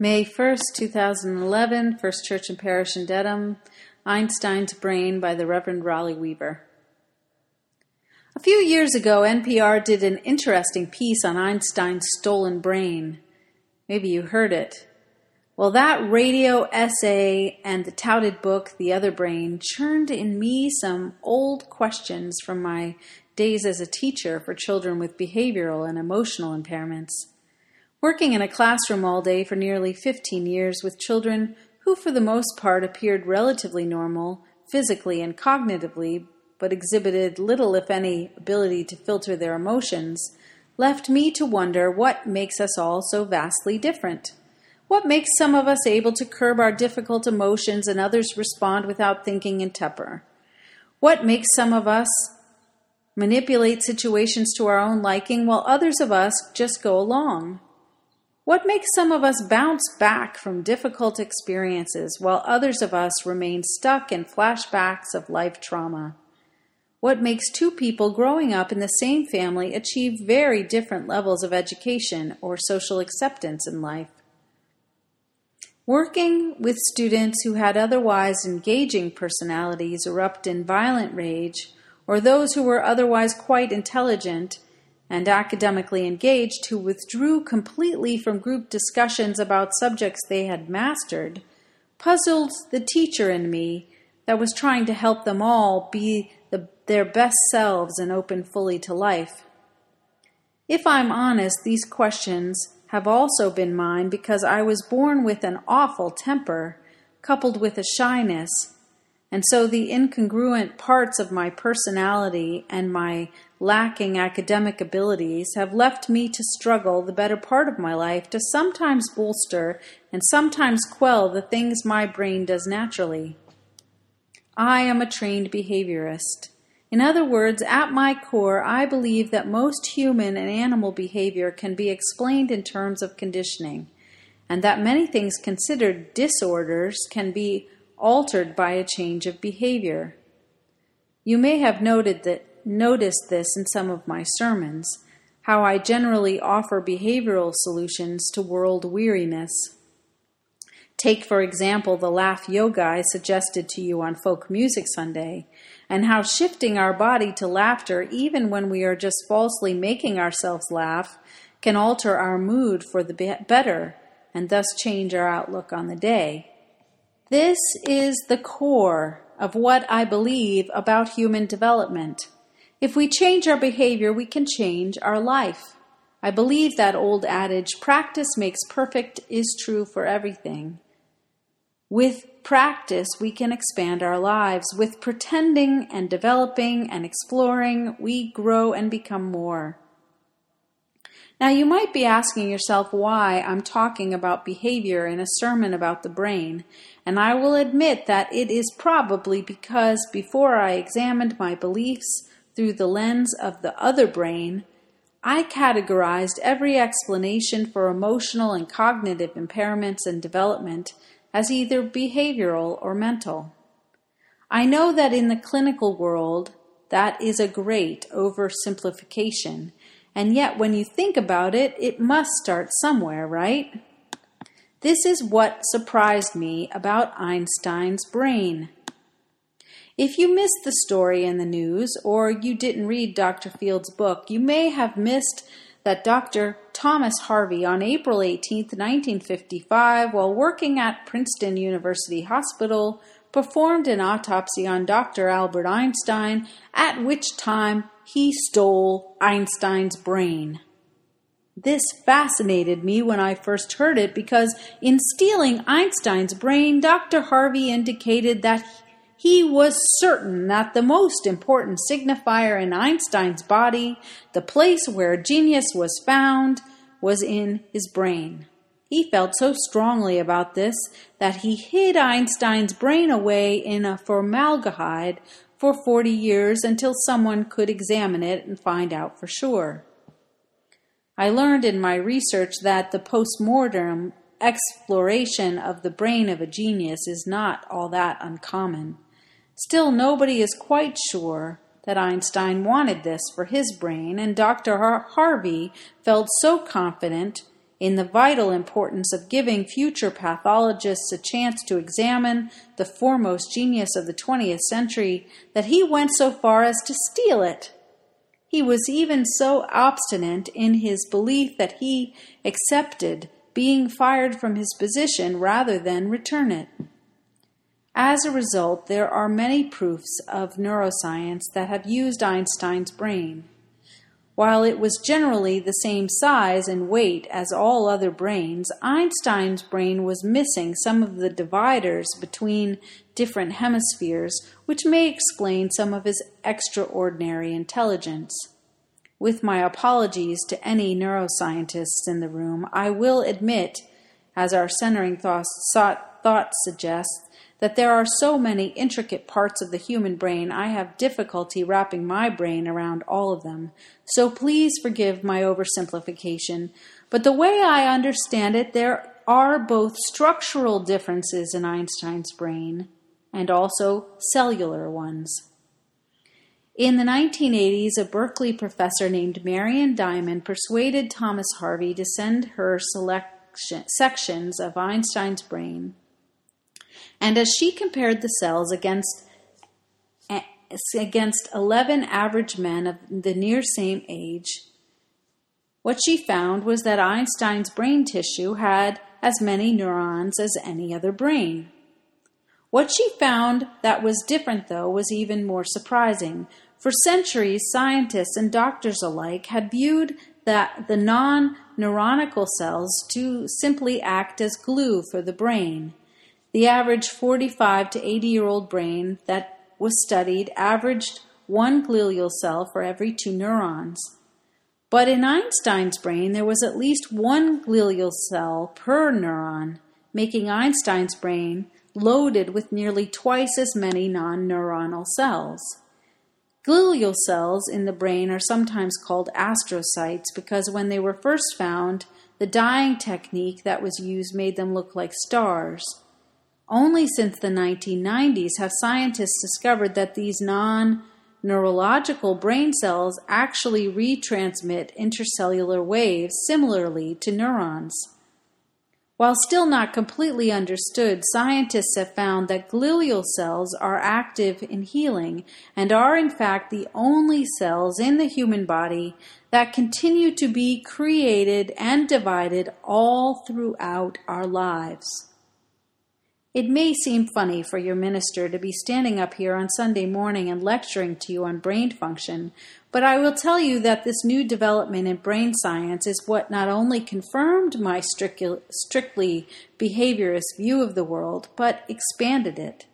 May 1st, 2011, First Church and Parish in Dedham, Einstein's Brain by the Reverend Raleigh Weaver. A few years ago, NPR did an interesting piece on Einstein's stolen brain. Maybe you heard it. Well, that radio essay and the touted book, The Other Brain, churned in me some old questions from my days as a teacher for children with behavioral and emotional impairments. Working in a classroom all day for nearly 15 years with children who, for the most part, appeared relatively normal, physically and cognitively, but exhibited little, if any, ability to filter their emotions, left me to wonder what makes us all so vastly different. What makes some of us able to curb our difficult emotions and others respond without thinking and temper? What makes some of us manipulate situations to our own liking while others of us just go along? What makes some of us bounce back from difficult experiences while others of us remain stuck in flashbacks of life trauma? What makes two people growing up in the same family achieve very different levels of education or social acceptance in life? Working with students who had otherwise engaging personalities erupt in violent rage, or those who were otherwise quite intelligent and academically engaged who withdrew completely from group discussions about subjects they had mastered puzzled the teacher in me that was trying to help them all be the, their best selves and open fully to life. If I'm honest, these questions have also been mine because I was born with an awful temper, coupled with a shyness, and so the incongruent parts of my personality and my lacking academic abilities have left me to struggle the better part of my life to sometimes bolster and sometimes quell the things my brain does naturally. I am a trained behaviorist. In other words, at my core, I believe that most human and animal behavior can be explained in terms of conditioning, and that many things considered disorders can be altered by a change of behavior. You may have noted that noticed this in some of my sermons, how I generally offer behavioral solutions to world weariness. Take, for example, the laugh yoga I suggested to you on Folk Music Sunday, and how shifting our body to laughter, even when we are just falsely making ourselves laugh, can alter our mood for the better and thus change our outlook on the day. This is the core of what I believe about human development. If we change our behavior, we can change our life. I believe that old adage, practice makes perfect, is true for everything. With practice, we can expand our lives. With pretending and developing and exploring, we grow and become more. Now, you might be asking yourself why I'm talking about behavior in a sermon about the brain, and I will admit that it is probably because before I examined my beliefs, through the lens of the other brain, I categorized every explanation for emotional and cognitive impairments and development as either behavioral or mental. I know that in the clinical world, that is a great oversimplification, and yet when you think about it, it must start somewhere, right? This is what surprised me about Einstein's brain. If you missed the story in the news or you didn't read Dr. Fields' book, you may have missed that Dr. Thomas Harvey on April 18, 1955, while working at Princeton University Hospital, performed an autopsy on Dr. Albert Einstein, at which time he stole Einstein's brain. This fascinated me when I first heard it because in stealing Einstein's brain, Dr. Harvey indicated that he was certain that the most important signifier in Einstein's body, the place where genius was found, was in his brain. He felt so strongly about this that he hid Einstein's brain away in a formaldehyde for 40 years until someone could examine it and find out for sure. I learned in my research that the postmortem exploration of the brain of a genius is not all that uncommon. Still, nobody is quite sure that Einstein wanted this for his brain, and Dr. Har- Harvey felt so confident in the vital importance of giving future pathologists a chance to examine the foremost genius of the 20th century that he went so far as to steal it. He was even so obstinate in his belief that he accepted being fired from his position rather than return it. As a result, there are many proofs of neuroscience that have used Einstein's brain. While it was generally the same size and weight as all other brains, Einstein's brain was missing some of the dividers between different hemispheres, which may explain some of his extraordinary intelligence. With my apologies to any neuroscientists in the room, I will admit, as our centering thought, thought suggests, that there are so many intricate parts of the human brain, I have difficulty wrapping my brain around all of them. So please forgive my oversimplification. But the way I understand it, there are both structural differences in Einstein's brain and also cellular ones. In the 1980s, a Berkeley professor named Marion Diamond persuaded Thomas Harvey to send her sections of Einstein's brain and as she compared the cells against against 11 average men of the near same age, what she found was that Einstein's brain tissue had as many neurons as any other brain. What she found that was different, though, was even more surprising. For centuries, scientists and doctors alike had viewed that the non neuronical cells to simply act as glue for the brain. The average 45 to 80 year old brain that was studied averaged one glial cell for every two neurons. But in Einstein's brain, there was at least one glial cell per neuron, making Einstein's brain loaded with nearly twice as many non neuronal cells. Glial cells in the brain are sometimes called astrocytes because when they were first found, the dyeing technique that was used made them look like stars. Only since the 1990s have scientists discovered that these non neurological brain cells actually retransmit intercellular waves similarly to neurons. While still not completely understood, scientists have found that glial cells are active in healing and are, in fact, the only cells in the human body that continue to be created and divided all throughout our lives. It may seem funny for your minister to be standing up here on Sunday morning and lecturing to you on brain function, but I will tell you that this new development in brain science is what not only confirmed my strictly behaviorist view of the world, but expanded it.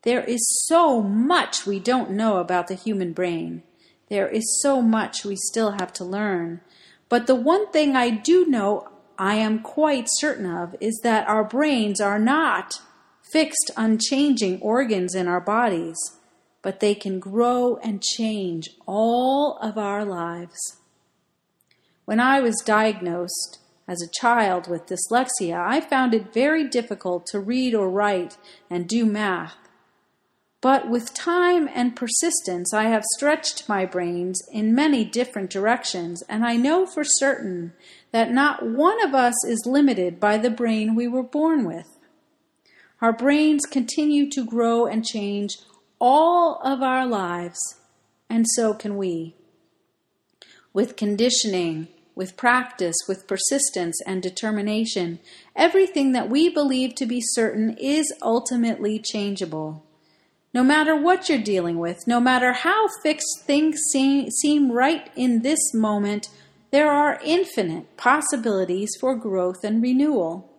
There is so much we don't know about the human brain. There is so much we still have to learn. But the one thing I do know I am quite certain of is that our brains are not fixed, unchanging organs in our bodies, but they can grow and change all of our lives. When I was diagnosed as a child with dyslexia, I found it very difficult to read or write and do math. But with time and persistence, I have stretched my brains in many different directions, and I know for certain that not one of us is limited by the brain we were born with. Our brains continue to grow and change all of our lives, and so can we. With conditioning, with practice, with persistence and determination, everything that we believe to be certain is ultimately changeable. No matter what you're dealing with, no matter how fixed things seem, seem right in this moment, there are infinite possibilities for growth and renewal.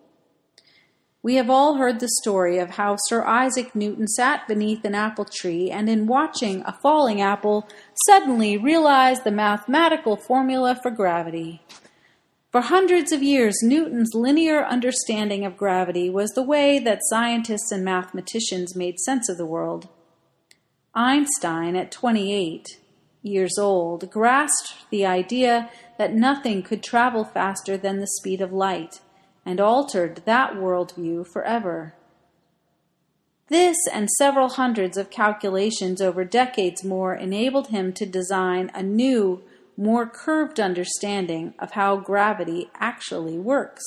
We have all heard the story of how Sir Isaac Newton sat beneath an apple tree and, in watching a falling apple, suddenly realized the mathematical formula for gravity. For hundreds of years, Newton's linear understanding of gravity was the way that scientists and mathematicians made sense of the world. Einstein, at 28 years old, grasped the idea that nothing could travel faster than the speed of light and altered that worldview forever. This and several hundreds of calculations over decades more enabled him to design a new more curved understanding of how gravity actually works.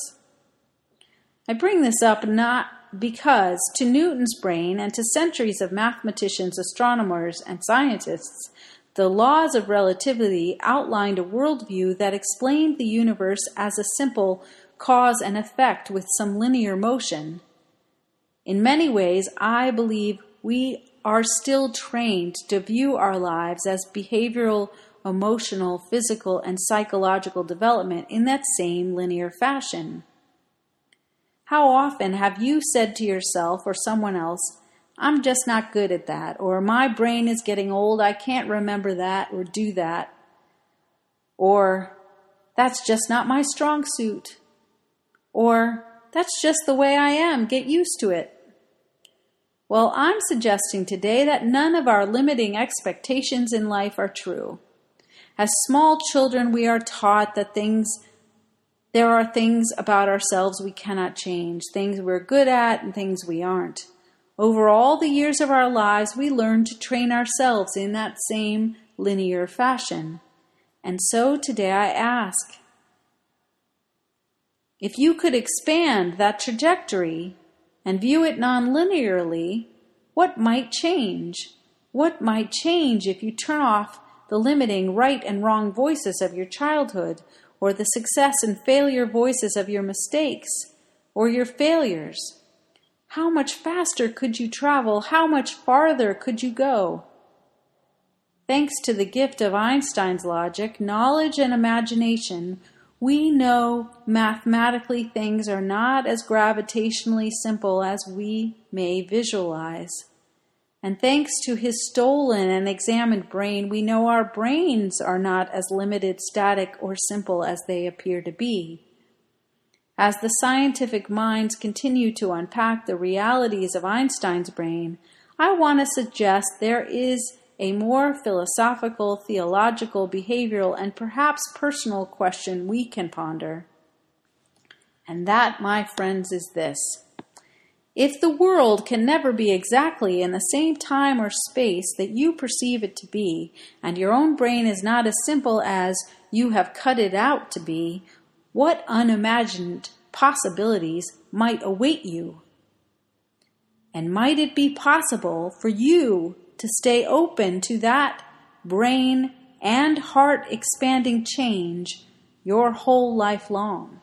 I bring this up not because to Newton's brain and to centuries of mathematicians, astronomers, and scientists, the laws of relativity outlined a worldview that explained the universe as a simple cause and effect with some linear motion. In many ways, I believe we are still trained to view our lives as behavioral, emotional, physical, and psychological development in that same linear fashion. How often have you said to yourself or someone else, I'm just not good at that, or my brain is getting old, I can't remember that or do that, or that's just not my strong suit, or that's just the way I am, get used to it. Well, I'm suggesting today that none of our limiting expectations in life are true. As small children, we are taught that things there are things about ourselves we cannot change, things we're good at and things we aren't. Over all the years of our lives, we learn to train ourselves in that same linear fashion. And so today I ask if you could expand that trajectory and view it non-linearly, what might change? What might change if you turn off the limiting right and wrong voices of your childhood or the success and failure voices of your mistakes or your failures? How much faster could you travel? How much farther could you go? Thanks to the gift of Einstein's logic, knowledge, and imagination, we know mathematically things are not as gravitationally simple as we may visualize. And thanks to his stolen and examined brain, we know our brains are not as limited, static, or simple as they appear to be. As the scientific minds continue to unpack the realities of Einstein's brain, I want to suggest there is a more philosophical, theological, behavioral, and perhaps personal question we can ponder. And that, my friends, is this. If the world can never be exactly in the same time or space that you perceive it to be, and your own brain is not as simple as you have cut it out to be, what unimagined possibilities might await you? And might it be possible for you to stay open to that brain and heart expanding change your whole life long?